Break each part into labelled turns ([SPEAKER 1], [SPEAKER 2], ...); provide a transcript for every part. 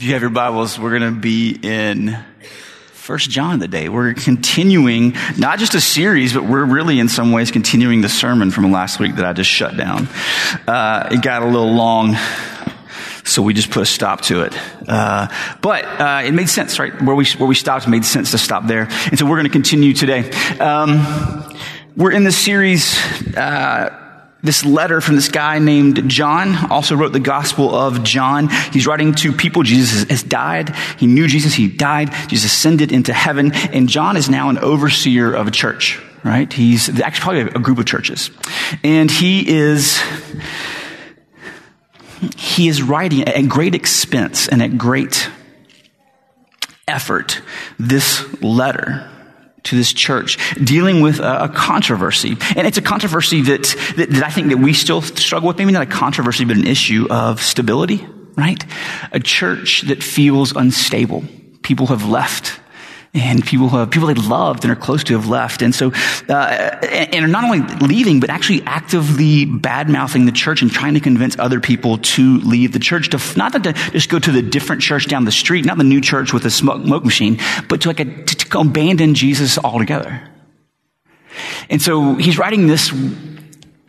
[SPEAKER 1] If you have your Bibles, we're going to be in First John today. We're continuing not just a series, but we're really in some ways continuing the sermon from last week that I just shut down. Uh, it got a little long, so we just put a stop to it. Uh, but uh, it made sense, right? Where we where we stopped made sense to stop there, and so we're going to continue today. Um, we're in this series. This letter from this guy named John also wrote the Gospel of John. He's writing to people. Jesus has died. He knew Jesus. He died. Jesus ascended into heaven. And John is now an overseer of a church, right? He's actually probably a group of churches. And he is, he is writing at great expense and at great effort this letter to this church dealing with a, controversy. And it's a controversy that, that, that I think that we still struggle with. Maybe not a controversy, but an issue of stability, right? A church that feels unstable. People have left and people who have, people they loved and are close to have left. And so, uh, and are not only leaving, but actually actively bad mouthing the church and trying to convince other people to leave the church to, not to just go to the different church down the street, not the new church with a smoke machine, but to like a, to, to abandon Jesus altogether. And so he's writing this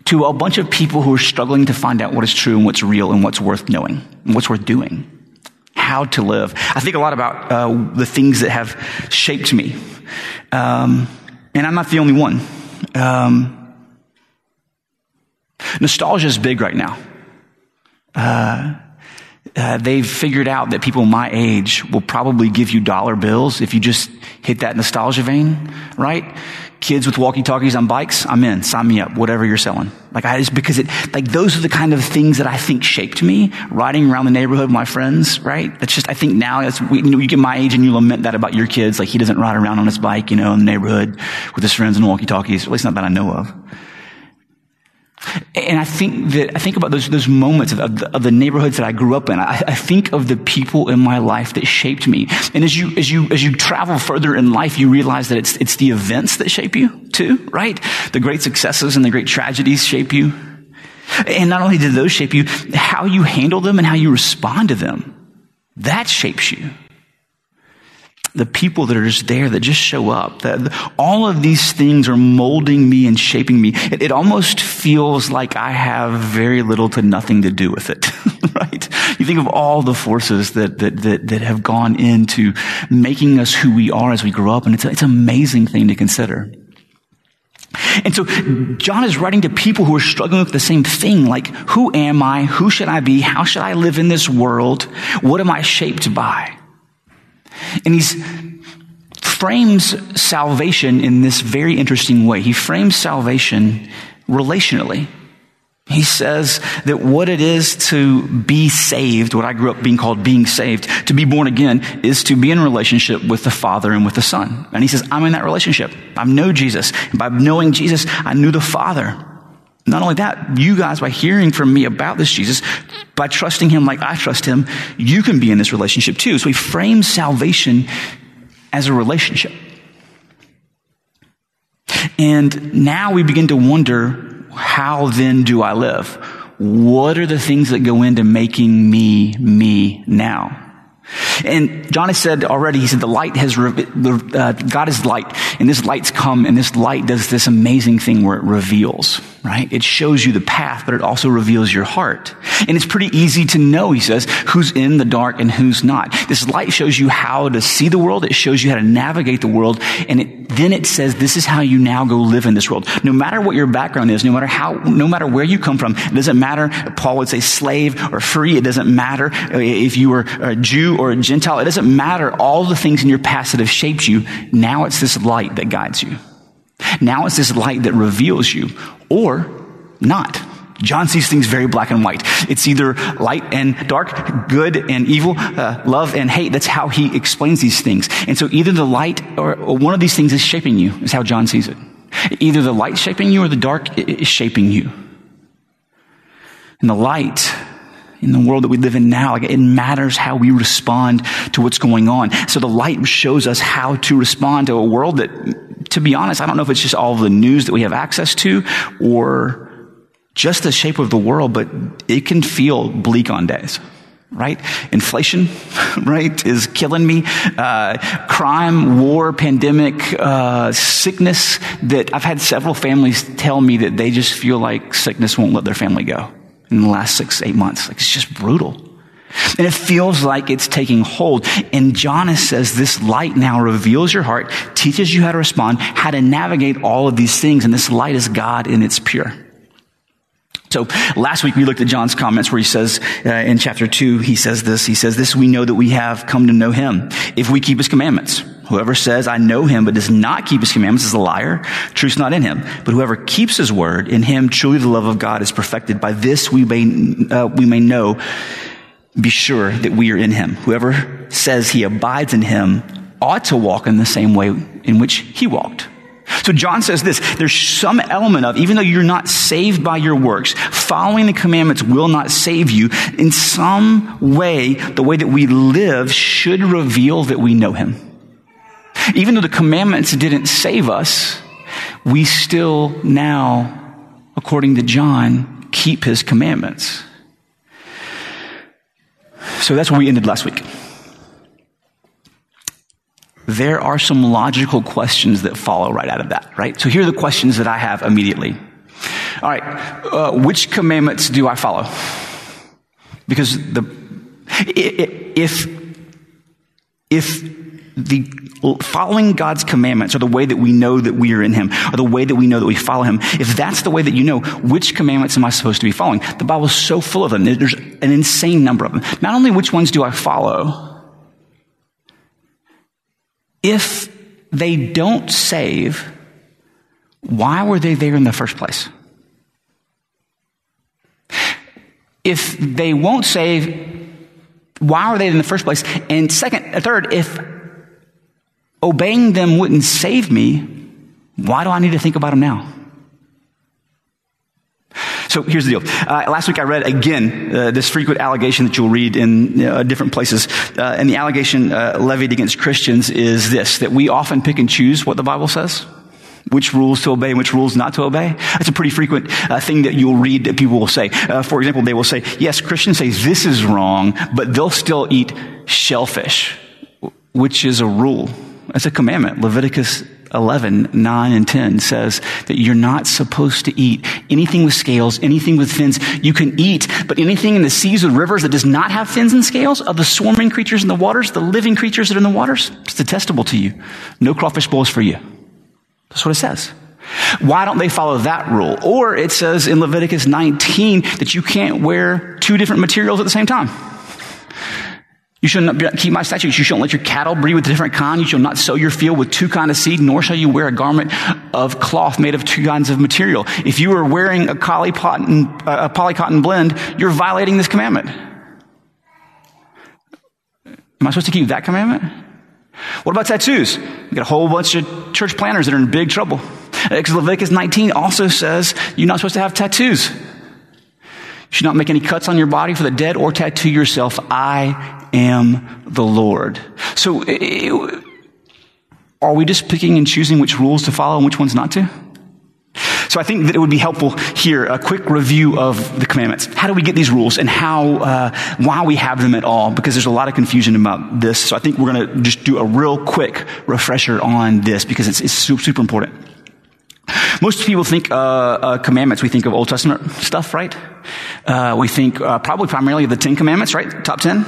[SPEAKER 1] to a bunch of people who are struggling to find out what is true and what's real and what's worth knowing and what's worth doing how to live. I think a lot about uh, the things that have shaped me. Um, and I'm not the only one. Um, nostalgia is big right now. Uh, uh, they've figured out that people my age will probably give you dollar bills if you just hit that nostalgia vein, right? kids with walkie-talkies on bikes, I'm in. Sign me up. Whatever you're selling. Like I just because it like those are the kind of things that I think shaped me. Riding around the neighborhood with my friends, right? That's just I think now as we, you, know, you get my age and you lament that about your kids. Like he doesn't ride around on his bike, you know, in the neighborhood with his friends and walkie-talkies. At least not that I know of. And I think that, I think about those, those moments of, of, the, of the, neighborhoods that I grew up in. I, I, think of the people in my life that shaped me. And as you, as you, as you travel further in life, you realize that it's, it's the events that shape you too, right? The great successes and the great tragedies shape you. And not only did those shape you, how you handle them and how you respond to them, that shapes you the people that are just there that just show up. That all of these things are molding me and shaping me. It, it almost feels like I have very little to nothing to do with it, right? You think of all the forces that, that, that, that, have gone into making us who we are as we grow up, and it's, it's an amazing thing to consider. And so John is writing to people who are struggling with the same thing, like, who am I? Who should I be? How should I live in this world? What am I shaped by? And he frames salvation in this very interesting way. He frames salvation relationally. He says that what it is to be saved, what I grew up being called being saved, to be born again, is to be in relationship with the Father and with the Son. And he says, I'm in that relationship. I know Jesus. And by knowing Jesus, I knew the Father. Not only that, you guys, by hearing from me about this Jesus, by trusting him like I trust him, you can be in this relationship too. So he frames salvation as a relationship. And now we begin to wonder, how then do I live? What are the things that go into making me me now? And John has said already, he said the light has, uh, God is light, and this light's come, and this light does this amazing thing where it reveals, right? It shows you the path, but it also reveals your heart. And it's pretty easy to know, he says, who's in the dark and who's not. This light shows you how to see the world, it shows you how to navigate the world, and it, then it says this is how you now go live in this world. No matter what your background is, no matter how, no matter where you come from, it doesn't matter, Paul would say slave or free, it doesn't matter if you were a Jew or a Gentile, it doesn't matter all the things in your past that have shaped you. Now it's this light that guides you. Now it's this light that reveals you or not. John sees things very black and white. It's either light and dark, good and evil, uh, love and hate. That's how he explains these things. And so either the light or, or one of these things is shaping you, is how John sees it. Either the light shaping you or the dark is shaping you. And the light in the world that we live in now. Like it matters how we respond to what's going on. So the light shows us how to respond to a world that, to be honest, I don't know if it's just all the news that we have access to or just the shape of the world, but it can feel bleak on days. right? Inflation, right, is killing me. Uh, crime, war, pandemic, uh, sickness that I've had several families tell me that they just feel like sickness won't let their family go in the last six, eight months. Like it's just brutal. And it feels like it's taking hold. And John says this light now reveals your heart, teaches you how to respond, how to navigate all of these things. And this light is God and it's pure. So last week we looked at John's comments where he says uh, in chapter 2, he says this, he says this, we know that we have come to know him if we keep his commandments. Whoever says, I know him, but does not keep his commandments is a liar. Truth's not in him. But whoever keeps his word, in him truly the love of God is perfected. By this we may, uh, we may know be sure that we are in him. Whoever says he abides in him ought to walk in the same way in which he walked. So John says this, there's some element of, even though you're not saved by your works, following the commandments will not save you. In some way, the way that we live should reveal that we know him. Even though the commandments didn't save us, we still now, according to John, keep his commandments. So that's where we ended last week. There are some logical questions that follow right out of that, right? So here are the questions that I have immediately. All right, uh, which commandments do I follow? Because the if if the following God's commandments are the way that we know that we are in Him, or the way that we know that we follow Him, if that's the way that you know, which commandments am I supposed to be following? The Bible is so full of them. There's an insane number of them. Not only which ones do I follow, if they don't save, why were they there in the first place? If they won't save, why are they in the first place? And second, third, if obeying them wouldn't save me, why do I need to think about them now? So here's the deal. Uh, last week I read again uh, this frequent allegation that you'll read in uh, different places. Uh, and the allegation uh, levied against Christians is this that we often pick and choose what the Bible says. Which rules to obey and which rules not to obey? That's a pretty frequent uh, thing that you'll read that people will say. for example, they will say, yes, Christians say this is wrong, but they'll still eat shellfish, which is a rule. That's a commandment. Leviticus 11, 9 and 10 says that you're not supposed to eat anything with scales, anything with fins. You can eat, but anything in the seas or rivers that does not have fins and scales of the swarming creatures in the waters, the living creatures that are in the waters, it's detestable to you. No crawfish bowls for you. That's what it says. Why don't they follow that rule? Or it says in Leviticus 19 that you can't wear two different materials at the same time. You shall not keep my statutes. You shall not let your cattle breed with a different kind. You shall not sow your field with two kinds of seed, nor shall you wear a garment of cloth made of two kinds of material. If you are wearing a polycotton, uh, a polycotton blend, you're violating this commandment. Am I supposed to keep that commandment? What about tattoos? You got a whole bunch of church planners that are in big trouble. Leviticus 19 also says you're not supposed to have tattoos. You should not make any cuts on your body for the dead or tattoo yourself. I am the Lord. So, are we just picking and choosing which rules to follow and which ones not to? So I think that it would be helpful here, a quick review of the commandments. How do we get these rules and how, uh, why we have them at all? Because there's a lot of confusion about this. So I think we're going to just do a real quick refresher on this because it's, it's super, super important. Most people think uh, uh, commandments. We think of Old Testament stuff, right? Uh, we think uh, probably primarily of the Ten Commandments, right? Top ten.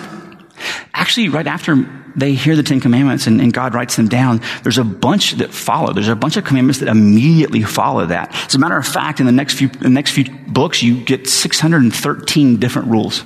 [SPEAKER 1] Actually, right after they hear the Ten Commandments and, and, God writes them down, there's a bunch that follow. There's a bunch of commandments that immediately follow that. As a matter of fact, in the next few, the next few books, you get 613 different rules.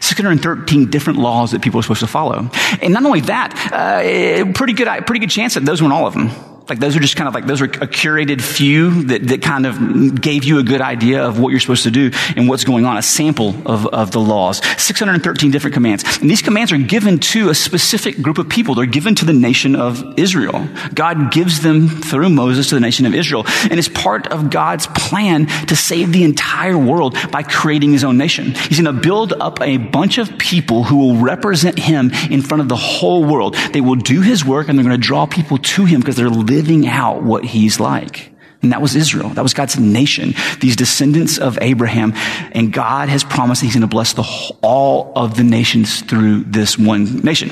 [SPEAKER 1] 613 different laws that people are supposed to follow. And not only that, uh, pretty good, pretty good chance that those weren't all of them. Like those are just kind of like, those are a curated few that, that kind of gave you a good idea of what you're supposed to do and what's going on, a sample of, of the laws. 613 different commands. And these commands are given to a specific group of people. They're given to the nation of Israel. God gives them through Moses to the nation of Israel. And it's part of God's plan to save the entire world by creating his own nation. He's going to build up a bunch of people who will represent him in front of the whole world. They will do his work and they're going to draw people to him because they're living out what he's like. And that was Israel. That was God's nation, these descendants of Abraham. And God has promised that he's going to bless all of the nations through this one nation.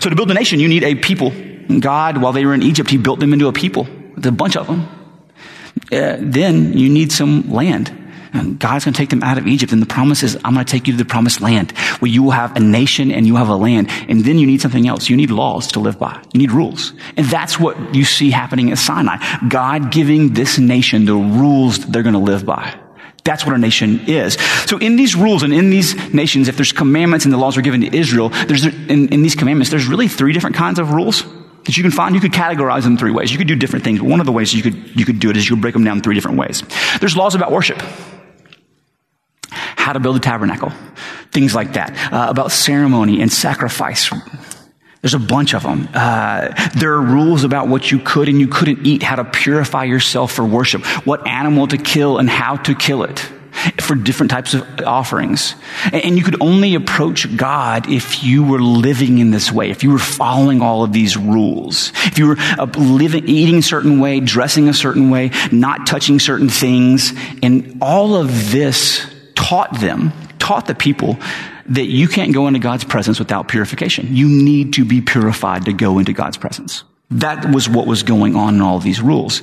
[SPEAKER 1] So to build a nation, you need a people. And God, while they were in Egypt, he built them into a people. A bunch of them. Uh, then you need some land. God's going to take them out of Egypt. And the promise is, I'm going to take you to the promised land where you will have a nation and you have a land. And then you need something else. You need laws to live by. You need rules. And that's what you see happening at Sinai. God giving this nation the rules that they're going to live by. That's what a nation is. So in these rules and in these nations, if there's commandments and the laws are given to Israel, there's, in, in these commandments, there's really three different kinds of rules that you can find. You could categorize them three ways. You could do different things. But one of the ways you could, you could do it is you could break them down three different ways. There's laws about worship how to build a tabernacle, things like that, uh, about ceremony and sacrifice. There's a bunch of them. Uh, there are rules about what you could and you couldn't eat, how to purify yourself for worship, what animal to kill and how to kill it for different types of offerings. And you could only approach God if you were living in this way, if you were following all of these rules, if you were uh, living, eating a certain way, dressing a certain way, not touching certain things, and all of this taught them, taught the people that you can't go into God's presence without purification. You need to be purified to go into God's presence. That was what was going on in all these rules.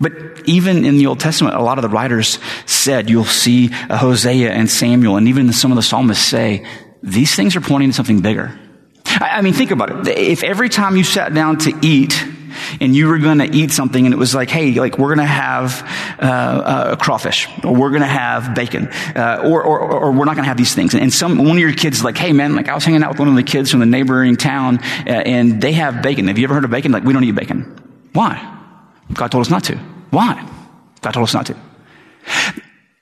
[SPEAKER 1] But even in the Old Testament, a lot of the writers said, you'll see Hosea and Samuel, and even some of the psalmists say, these things are pointing to something bigger. I mean, think about it. If every time you sat down to eat, and you were going to eat something and it was like, hey, like we're going to have uh, a crawfish or we're going to have bacon uh, or, or, or, we're not going to have these things. And some one of your kids is like, hey man, like I was hanging out with one of the kids from the neighboring town uh, and they have bacon. Have you ever heard of bacon? Like we don't eat bacon. Why? God told us not to. Why? God told us not to.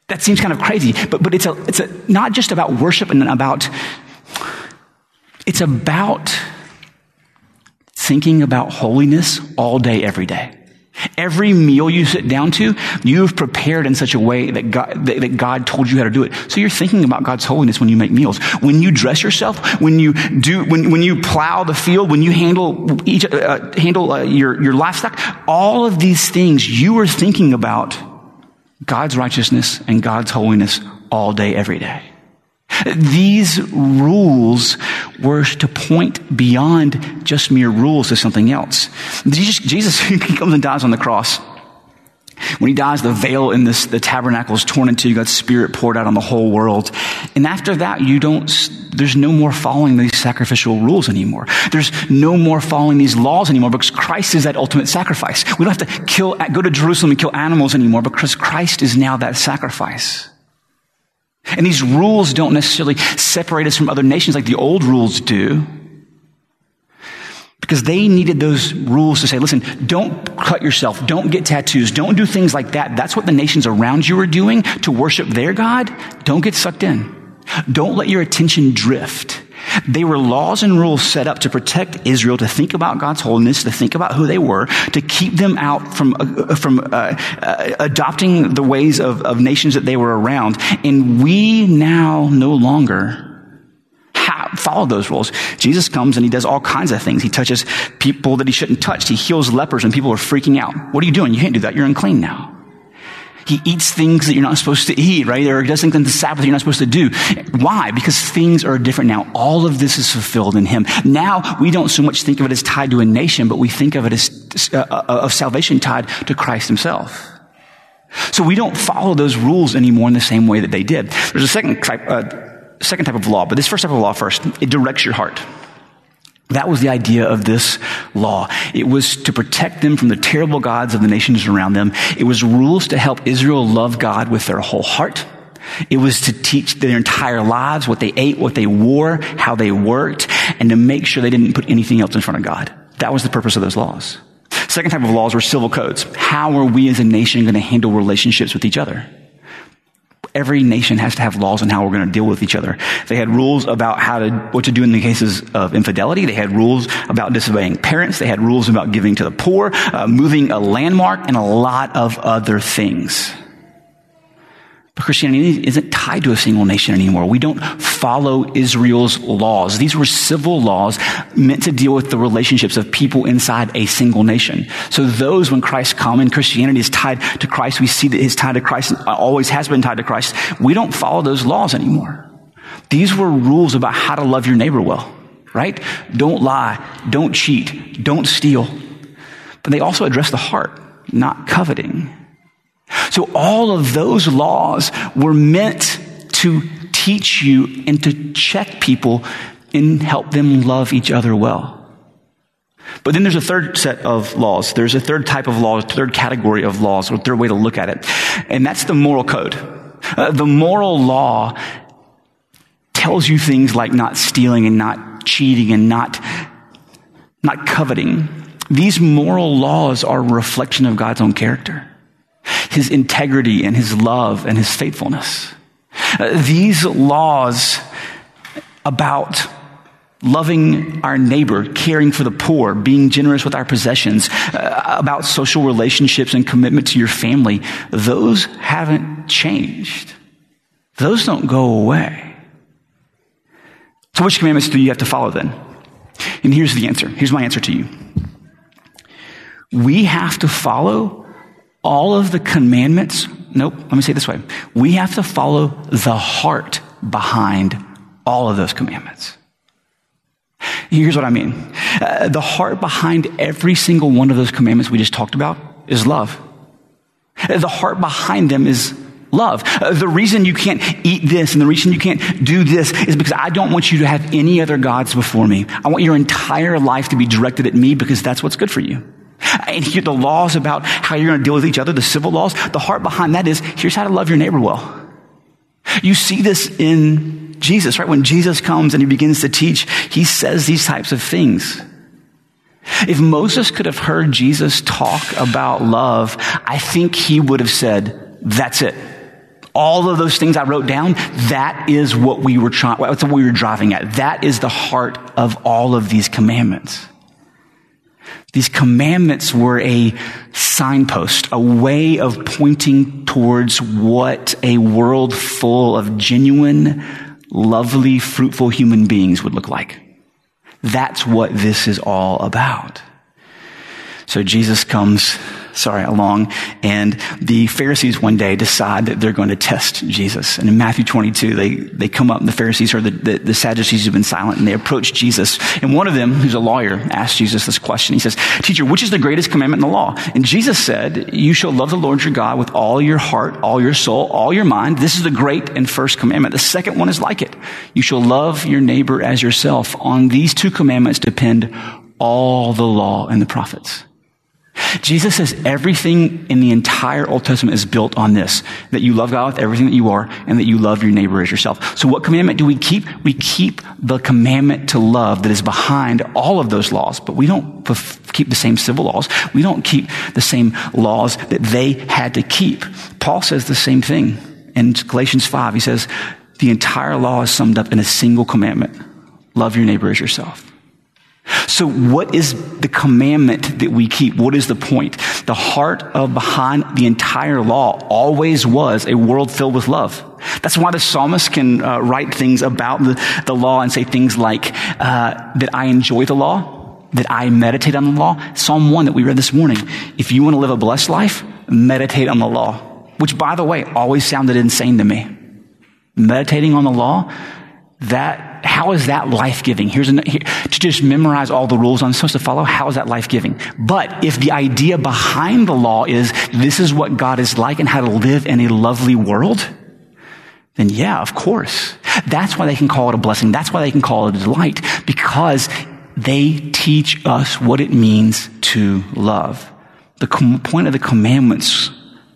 [SPEAKER 1] That seems kind of crazy, but, but it's a, it's a, not just about worship and about, it's about thinking about holiness all day, every day. Every meal you sit down to, you've prepared in such a way that God, that, that God told you how to do it. So you're thinking about God's holiness when you make meals. When you dress yourself, when you do, when, when you plow the field, when you handle each, uh, handle uh, your, your livestock, all of these things you are thinking about God's righteousness and God's holiness all day, every day. These rules were to point beyond just mere rules to something else. Jesus, comes and dies on the cross. When he dies, the veil in this, the tabernacle is torn in two. God's spirit poured out on the whole world. And after that, you don't, there's no more following these sacrificial rules anymore. There's no more following these laws anymore because Christ is that ultimate sacrifice. We don't have to kill, go to Jerusalem and kill animals anymore because Christ is now that sacrifice. And these rules don't necessarily separate us from other nations like the old rules do. Because they needed those rules to say, listen, don't cut yourself, don't get tattoos, don't do things like that. That's what the nations around you are doing to worship their God. Don't get sucked in. Don't let your attention drift. They were laws and rules set up to protect Israel, to think about God's holiness, to think about who they were, to keep them out from, uh, from uh, uh, adopting the ways of, of nations that they were around. And we now no longer follow those rules. Jesus comes and he does all kinds of things. He touches people that he shouldn't touch. He heals lepers and people are freaking out. What are you doing? You can't do that. You're unclean now. He eats things that you're not supposed to eat, right? Or does things on the Sabbath you're not supposed to do. Why? Because things are different now. All of this is fulfilled in Him. Now, we don't so much think of it as tied to a nation, but we think of it as uh, uh, of salvation tied to Christ Himself. So we don't follow those rules anymore in the same way that they did. There's a second type, uh, second type of law, but this first type of law first, it directs your heart. That was the idea of this law. It was to protect them from the terrible gods of the nations around them. It was rules to help Israel love God with their whole heart. It was to teach their entire lives what they ate, what they wore, how they worked, and to make sure they didn't put anything else in front of God. That was the purpose of those laws. Second type of laws were civil codes. How are we as a nation going to handle relationships with each other? Every nation has to have laws on how we're going to deal with each other. They had rules about how to, what to do in the cases of infidelity. They had rules about disobeying parents. They had rules about giving to the poor, uh, moving a landmark, and a lot of other things. But Christianity isn't tied to a single nation anymore. We don't follow Israel's laws. These were civil laws meant to deal with the relationships of people inside a single nation. So those, when Christ come and Christianity is tied to Christ, we see that it's tied to Christ, always has been tied to Christ. We don't follow those laws anymore. These were rules about how to love your neighbor well, right? Don't lie, don't cheat, don't steal. But they also address the heart, not coveting. So all of those laws were meant to teach you and to check people and help them love each other well. But then there's a third set of laws. There's a third type of law, a third category of laws, or third way to look at it. And that's the moral code. Uh, the moral law tells you things like not stealing and not cheating and not, not coveting. These moral laws are a reflection of God's own character his integrity and his love and his faithfulness. Uh, these laws about loving our neighbor, caring for the poor, being generous with our possessions, uh, about social relationships and commitment to your family, those haven't changed. Those don't go away. So which commandments do you have to follow then? And here's the answer. Here's my answer to you. We have to follow all of the commandments, nope, let me say it this way. We have to follow the heart behind all of those commandments. Here's what I mean. Uh, the heart behind every single one of those commandments we just talked about is love. The heart behind them is love. Uh, the reason you can't eat this and the reason you can't do this is because I don't want you to have any other gods before me. I want your entire life to be directed at me because that's what's good for you. And here the laws about how you're going to deal with each other, the civil laws, the heart behind that is here's how to love your neighbor well. You see this in Jesus, right? When Jesus comes and he begins to teach, he says these types of things. If Moses could have heard Jesus talk about love, I think he would have said, that's it. All of those things I wrote down, that is what we were trying, that's what we were driving at. That is the heart of all of these commandments. These commandments were a signpost, a way of pointing towards what a world full of genuine, lovely, fruitful human beings would look like. That's what this is all about. So Jesus comes sorry, along. And the Pharisees one day decide that they're going to test Jesus. And in Matthew 22, they, they come up, and the Pharisees or the, the, the Sadducees who've been silent, and they approach Jesus. And one of them, who's a lawyer, asks Jesus this question. He says, Teacher, which is the greatest commandment in the law? And Jesus said, You shall love the Lord your God with all your heart, all your soul, all your mind. This is the great and first commandment. The second one is like it. You shall love your neighbor as yourself. On these two commandments depend all the law and the prophets. Jesus says everything in the entire Old Testament is built on this, that you love God with everything that you are and that you love your neighbor as yourself. So what commandment do we keep? We keep the commandment to love that is behind all of those laws, but we don't keep the same civil laws. We don't keep the same laws that they had to keep. Paul says the same thing in Galatians 5. He says, the entire law is summed up in a single commandment. Love your neighbor as yourself. So what is the commandment that we keep? What is the point? The heart of behind the entire law always was a world filled with love. That's why the psalmist can uh, write things about the, the, law and say things like, uh, that I enjoy the law, that I meditate on the law. Psalm 1 that we read this morning. If you want to live a blessed life, meditate on the law. Which, by the way, always sounded insane to me. Meditating on the law, that how is that life giving? Here's an, here, to just memorize all the rules I'm supposed to follow. How is that life giving? But if the idea behind the law is this is what God is like and how to live in a lovely world, then yeah, of course. That's why they can call it a blessing. That's why they can call it a delight because they teach us what it means to love. The com- point of the commandments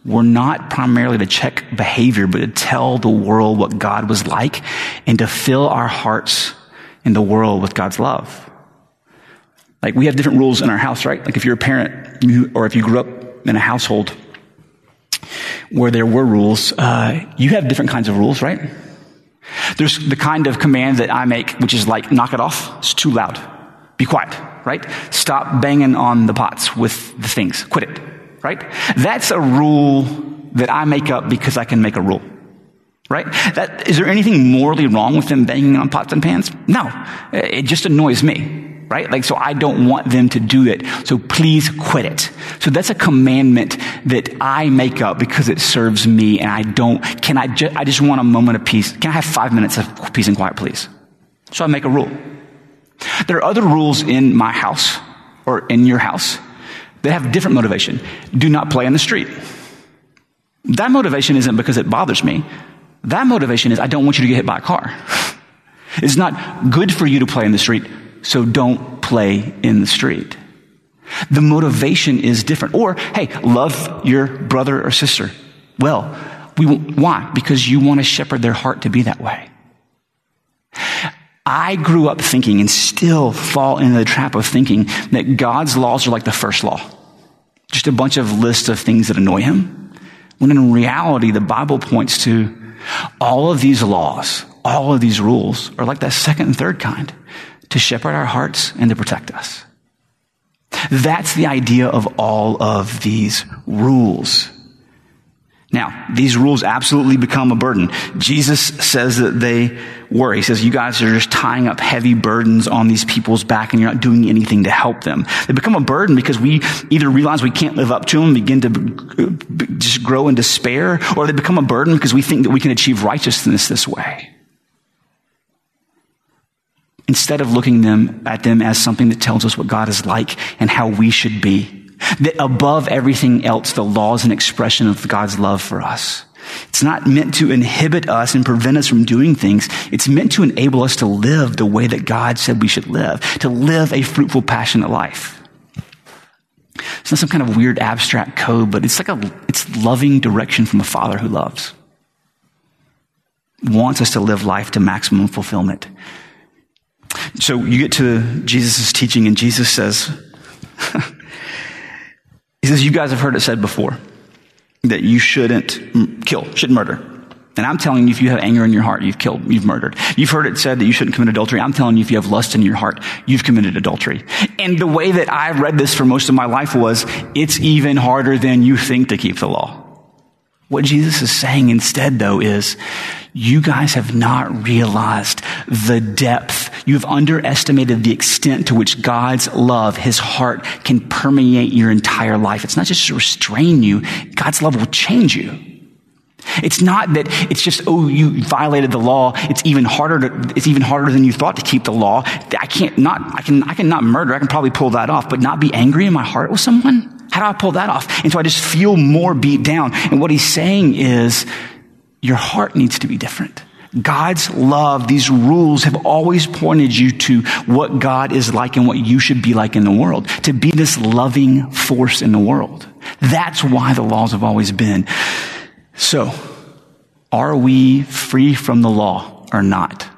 [SPEAKER 1] were not primarily to check behavior, but to tell the world what God was like and to fill our hearts in the world with God's love. Like we have different rules in our house, right? Like if you're a parent or if you grew up in a household where there were rules, uh, you have different kinds of rules, right? There's the kind of command that I make, which is like, knock it off. It's too loud. Be quiet, right? Stop banging on the pots with the things. Quit it right? That's a rule that I make up because I can make a rule. Right? That, is there anything morally wrong with them banging on pots and pans? No. It just annoys me. Right? Like, so I don't want them to do it. So please quit it. So that's a commandment that I make up because it serves me and I don't, can I just, I just want a moment of peace. Can I have five minutes of peace and quiet, please? So I make a rule. There are other rules in my house or in your house that have different motivation. Do not play in the street. That motivation isn't because it bothers me. That motivation is I don't want you to get hit by a car. It's not good for you to play in the street, so don't play in the street. The motivation is different. Or, hey, love your brother or sister. Well, we, why? Because you want to shepherd their heart to be that way. I grew up thinking and still fall into the trap of thinking that God's laws are like the first law. Just a bunch of lists of things that annoy him. When in reality, the Bible points to all of these laws, all of these rules are like that second and third kind to shepherd our hearts and to protect us. That's the idea of all of these rules. Now, these rules absolutely become a burden. Jesus says that they were. He says, you guys are just tying up heavy burdens on these people's back and you're not doing anything to help them. They become a burden because we either realize we can't live up to them, begin to just grow in despair, or they become a burden because we think that we can achieve righteousness this way. Instead of looking them at them as something that tells us what God is like and how we should be. That above everything else, the law is an expression of God's love for us. It's not meant to inhibit us and prevent us from doing things. It's meant to enable us to live the way that God said we should live, to live a fruitful, passionate life. It's not some kind of weird abstract code, but it's like a, it's loving direction from a father who loves. Wants us to live life to maximum fulfillment. So you get to Jesus' teaching and Jesus says, He says, You guys have heard it said before that you shouldn't kill, shouldn't murder. And I'm telling you, if you have anger in your heart, you've killed, you've murdered. You've heard it said that you shouldn't commit adultery. I'm telling you, if you have lust in your heart, you've committed adultery. And the way that I read this for most of my life was, it's even harder than you think to keep the law. What Jesus is saying instead, though, is you guys have not realized the depth. You've underestimated the extent to which God's love, His heart, can permeate your entire life. It's not just to restrain you. God's love will change you. It's not that it's just, oh, you violated the law. It's even harder to, it's even harder than you thought to keep the law. I can't not, I can, I can not murder. I can probably pull that off, but not be angry in my heart with someone. How do I pull that off? And so I just feel more beat down. And what he's saying is your heart needs to be different. God's love, these rules have always pointed you to what God is like and what you should be like in the world, to be this loving force in the world. That's why the laws have always been. So, are we free from the law or not?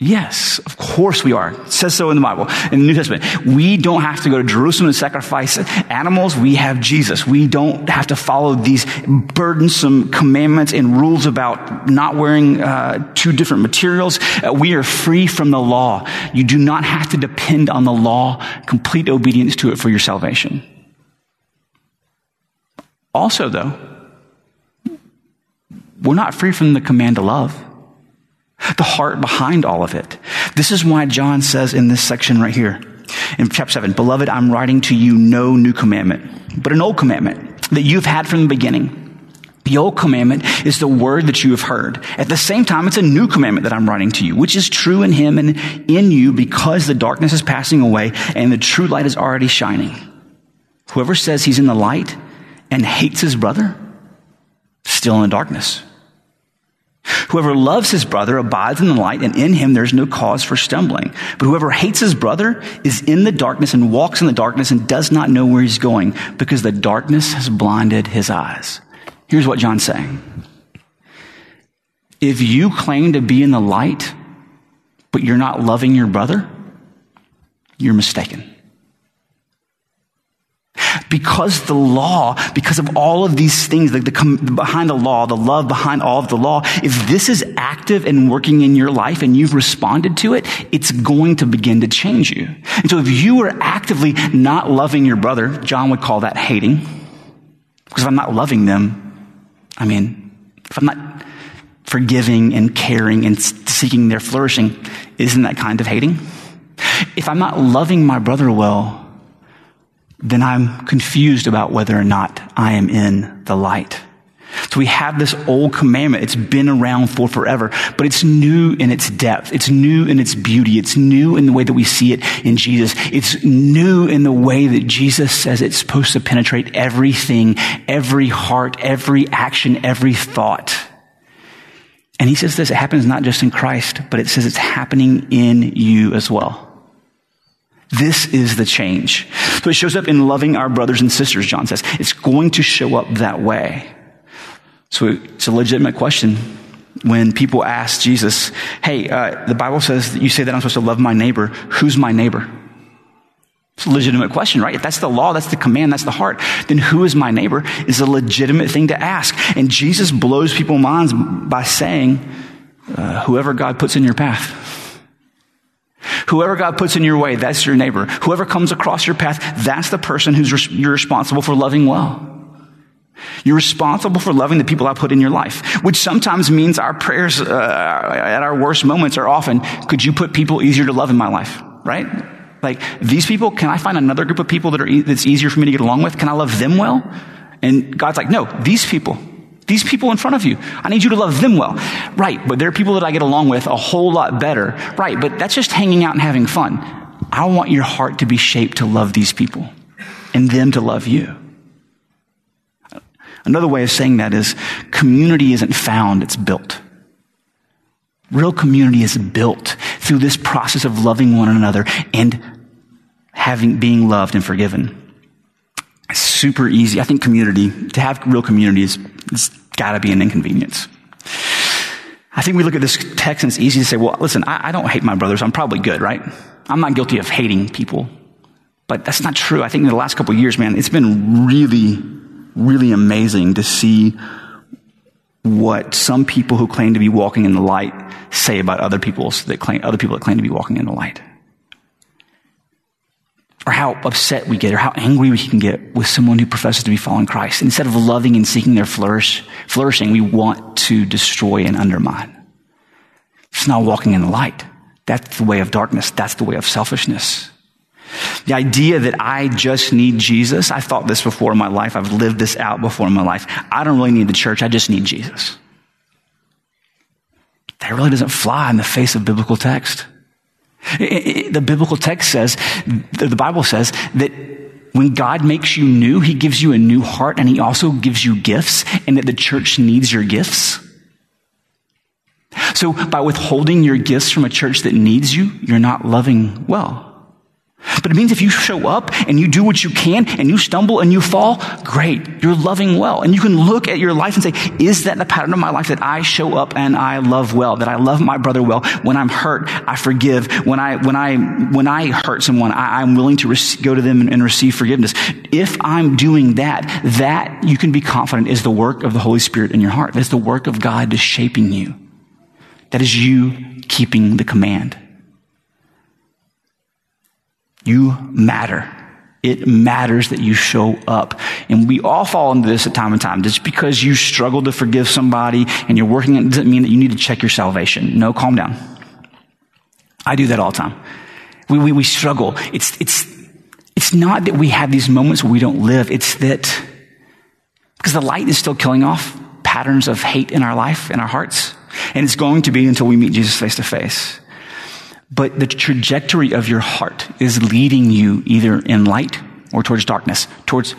[SPEAKER 1] Yes, of course we are. It says so in the Bible, in the New Testament. We don't have to go to Jerusalem to sacrifice animals. We have Jesus. We don't have to follow these burdensome commandments and rules about not wearing uh, two different materials. Uh, we are free from the law. You do not have to depend on the law, complete obedience to it for your salvation. Also, though, we're not free from the command to love the heart behind all of it. This is why John says in this section right here, in chapter 7, Beloved, I'm writing to you no new commandment, but an old commandment that you've had from the beginning. The old commandment is the word that you have heard. At the same time, it's a new commandment that I'm writing to you, which is true in him and in you because the darkness is passing away and the true light is already shining. Whoever says he's in the light and hates his brother, still in the darkness. Whoever loves his brother abides in the light, and in him there's no cause for stumbling. But whoever hates his brother is in the darkness and walks in the darkness and does not know where he's going because the darkness has blinded his eyes. Here's what John's saying. If you claim to be in the light, but you're not loving your brother, you're mistaken. Because the law, because of all of these things, the, the, behind the law, the love behind all of the law, if this is active and working in your life and you've responded to it, it's going to begin to change you. And so if you are actively not loving your brother, John would call that hating. Because if I'm not loving them, I mean, if I'm not forgiving and caring and seeking their flourishing, isn't that kind of hating? If I'm not loving my brother well, then I'm confused about whether or not I am in the light. So we have this old commandment. It's been around for forever, but it's new in its depth. It's new in its beauty. It's new in the way that we see it in Jesus. It's new in the way that Jesus says it's supposed to penetrate everything, every heart, every action, every thought. And he says this, it happens not just in Christ, but it says it's happening in you as well. This is the change. So it shows up in loving our brothers and sisters, John says. It's going to show up that way. So it's a legitimate question when people ask Jesus, Hey, uh, the Bible says that you say that I'm supposed to love my neighbor. Who's my neighbor? It's a legitimate question, right? If that's the law, that's the command, that's the heart, then who is my neighbor is a legitimate thing to ask. And Jesus blows people's minds by saying, uh, whoever God puts in your path. Whoever God puts in your way, that's your neighbor. Whoever comes across your path, that's the person who's res- you're responsible for loving well. You're responsible for loving the people I put in your life, which sometimes means our prayers uh, at our worst moments are often, could you put people easier to love in my life? Right? Like, these people, can I find another group of people that are, e- that's easier for me to get along with? Can I love them well? And God's like, no, these people, these people in front of you, I need you to love them well. Right, but there are people that I get along with a whole lot better. Right, but that's just hanging out and having fun. I want your heart to be shaped to love these people and them to love you. Another way of saying that is community isn't found, it's built. Real community is built through this process of loving one another and having, being loved and forgiven. Super easy. I think community, to have real community is, it's gotta be an inconvenience. I think we look at this text and it's easy to say, well, listen, I, I don't hate my brothers. I'm probably good, right? I'm not guilty of hating people. But that's not true. I think in the last couple years, man, it's been really, really amazing to see what some people who claim to be walking in the light say about other people's that claim, other people that claim to be walking in the light. Or how upset we get, or how angry we can get with someone who professes to be following Christ. Instead of loving and seeking their flourish, flourishing, we want to destroy and undermine. It's not walking in the light. That's the way of darkness. That's the way of selfishness. The idea that I just need Jesus, I thought this before in my life. I've lived this out before in my life. I don't really need the church. I just need Jesus. That really doesn't fly in the face of biblical text. The biblical text says, the Bible says that when God makes you new, He gives you a new heart and He also gives you gifts and that the church needs your gifts. So by withholding your gifts from a church that needs you, you're not loving well. But it means if you show up and you do what you can and you stumble and you fall, great. You're loving well. And you can look at your life and say, is that the pattern of my life that I show up and I love well, that I love my brother well? When I'm hurt, I forgive. When I, when I, when I hurt someone, I, am willing to rec- go to them and, and receive forgiveness. If I'm doing that, that you can be confident is the work of the Holy Spirit in your heart. That's the work of God is shaping you. That is you keeping the command. You matter. It matters that you show up. And we all fall into this at time and time. Just because you struggle to forgive somebody and you're working it doesn't mean that you need to check your salvation. No, calm down. I do that all the time. We, we, we struggle. It's, it's, it's not that we have these moments where we don't live. It's that because the light is still killing off patterns of hate in our life, in our hearts. And it's going to be until we meet Jesus face to face. But the trajectory of your heart is leading you either in light or towards darkness, towards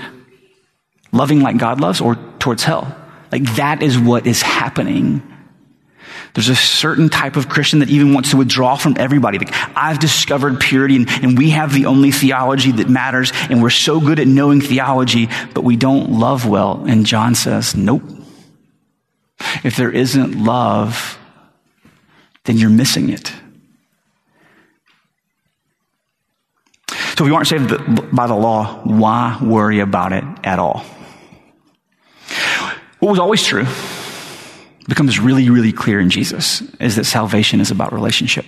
[SPEAKER 1] loving like God loves or towards hell. Like that is what is happening. There's a certain type of Christian that even wants to withdraw from everybody. Like, I've discovered purity and, and we have the only theology that matters and we're so good at knowing theology, but we don't love well. And John says, nope. If there isn't love, then you're missing it. So if you aren't saved by the law, why worry about it at all? What was always true becomes really, really clear in Jesus is that salvation is about relationship.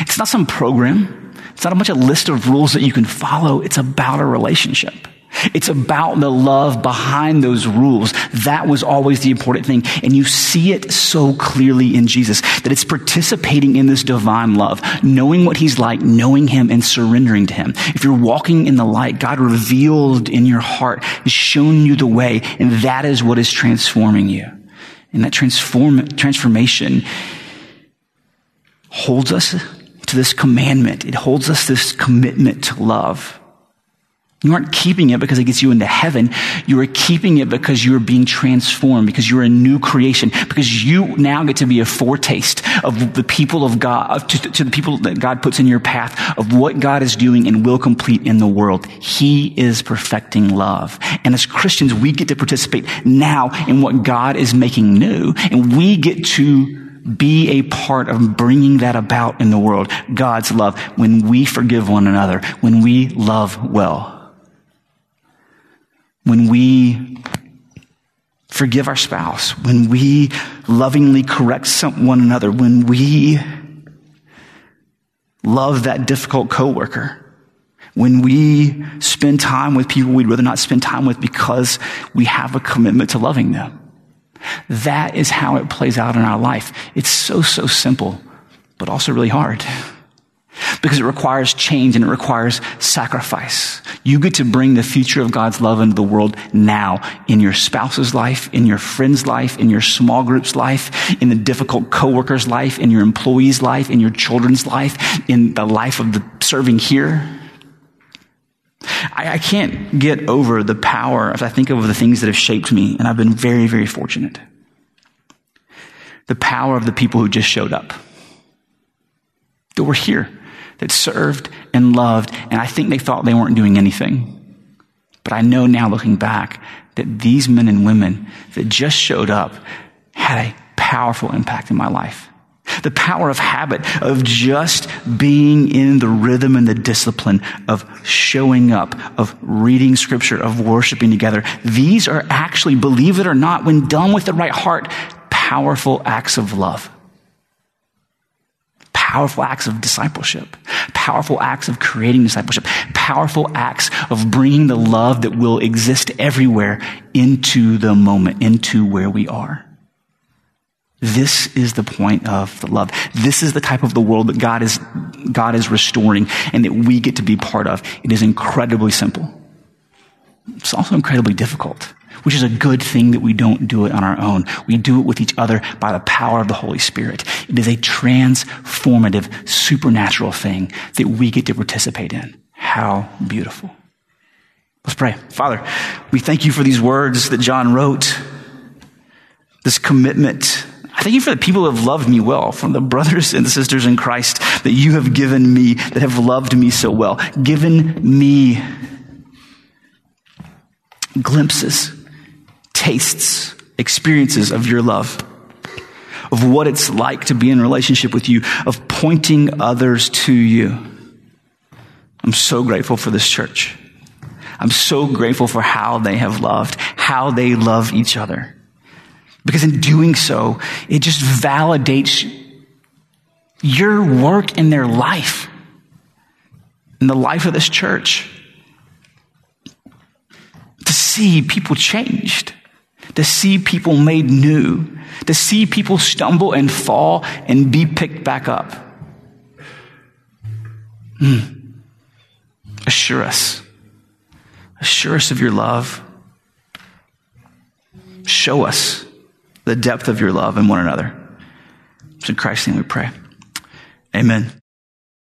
[SPEAKER 1] It's not some program. It's not a bunch of list of rules that you can follow. It's about a relationship. It's about the love behind those rules. That was always the important thing. And you see it so clearly in Jesus that it's participating in this divine love, knowing what he's like, knowing him and surrendering to him. If you're walking in the light, God revealed in your heart has shown you the way, and that is what is transforming you. And that transform, transformation holds us to this commandment. It holds us this commitment to love. You aren't keeping it because it gets you into heaven. You are keeping it because you are being transformed, because you're a new creation, because you now get to be a foretaste of the people of God, to, to, the people that God puts in your path, of what God is doing and will complete in the world. He is perfecting love. And as Christians, we get to participate now in what God is making new, and we get to be a part of bringing that about in the world. God's love. When we forgive one another, when we love well when we forgive our spouse, when we lovingly correct some, one another, when we love that difficult coworker, when we spend time with people we'd rather not spend time with because we have a commitment to loving them. That is how it plays out in our life. It's so, so simple, but also really hard because it requires change and it requires sacrifice. You get to bring the future of God's love into the world now in your spouse's life, in your friend's life, in your small group's life, in the difficult coworker's life, in your employee's life, in your children's life, in the life of the serving here. I, I can't get over the power as I think of the things that have shaped me, and I've been very, very fortunate. The power of the people who just showed up. That were here that served and loved, and I think they thought they weren't doing anything. But I know now looking back that these men and women that just showed up had a powerful impact in my life. The power of habit, of just being in the rhythm and the discipline of showing up, of reading scripture, of worshiping together. These are actually, believe it or not, when done with the right heart, powerful acts of love powerful acts of discipleship, powerful acts of creating discipleship, powerful acts of bringing the love that will exist everywhere into the moment, into where we are. This is the point of the love. This is the type of the world that God is, God is restoring and that we get to be part of. It is incredibly simple. It's also incredibly difficult which is a good thing that we don't do it on our own. We do it with each other by the power of the Holy Spirit. It is a transformative, supernatural thing that we get to participate in. How beautiful. Let's pray. Father, we thank you for these words that John wrote, this commitment. I thank you for the people who have loved me well, from the brothers and the sisters in Christ that you have given me, that have loved me so well, given me glimpses tastes, experiences of your love, of what it's like to be in relationship with you, of pointing others to you. I'm so grateful for this church. I'm so grateful for how they have loved, how they love each other. Because in doing so, it just validates your work in their life, in the life of this church. To see people changed to see people made new, to see people stumble and fall and be picked back up. Mm. Assure us. Assure us of your love. Show us the depth of your love in one another. It's in Christ's name we pray. Amen.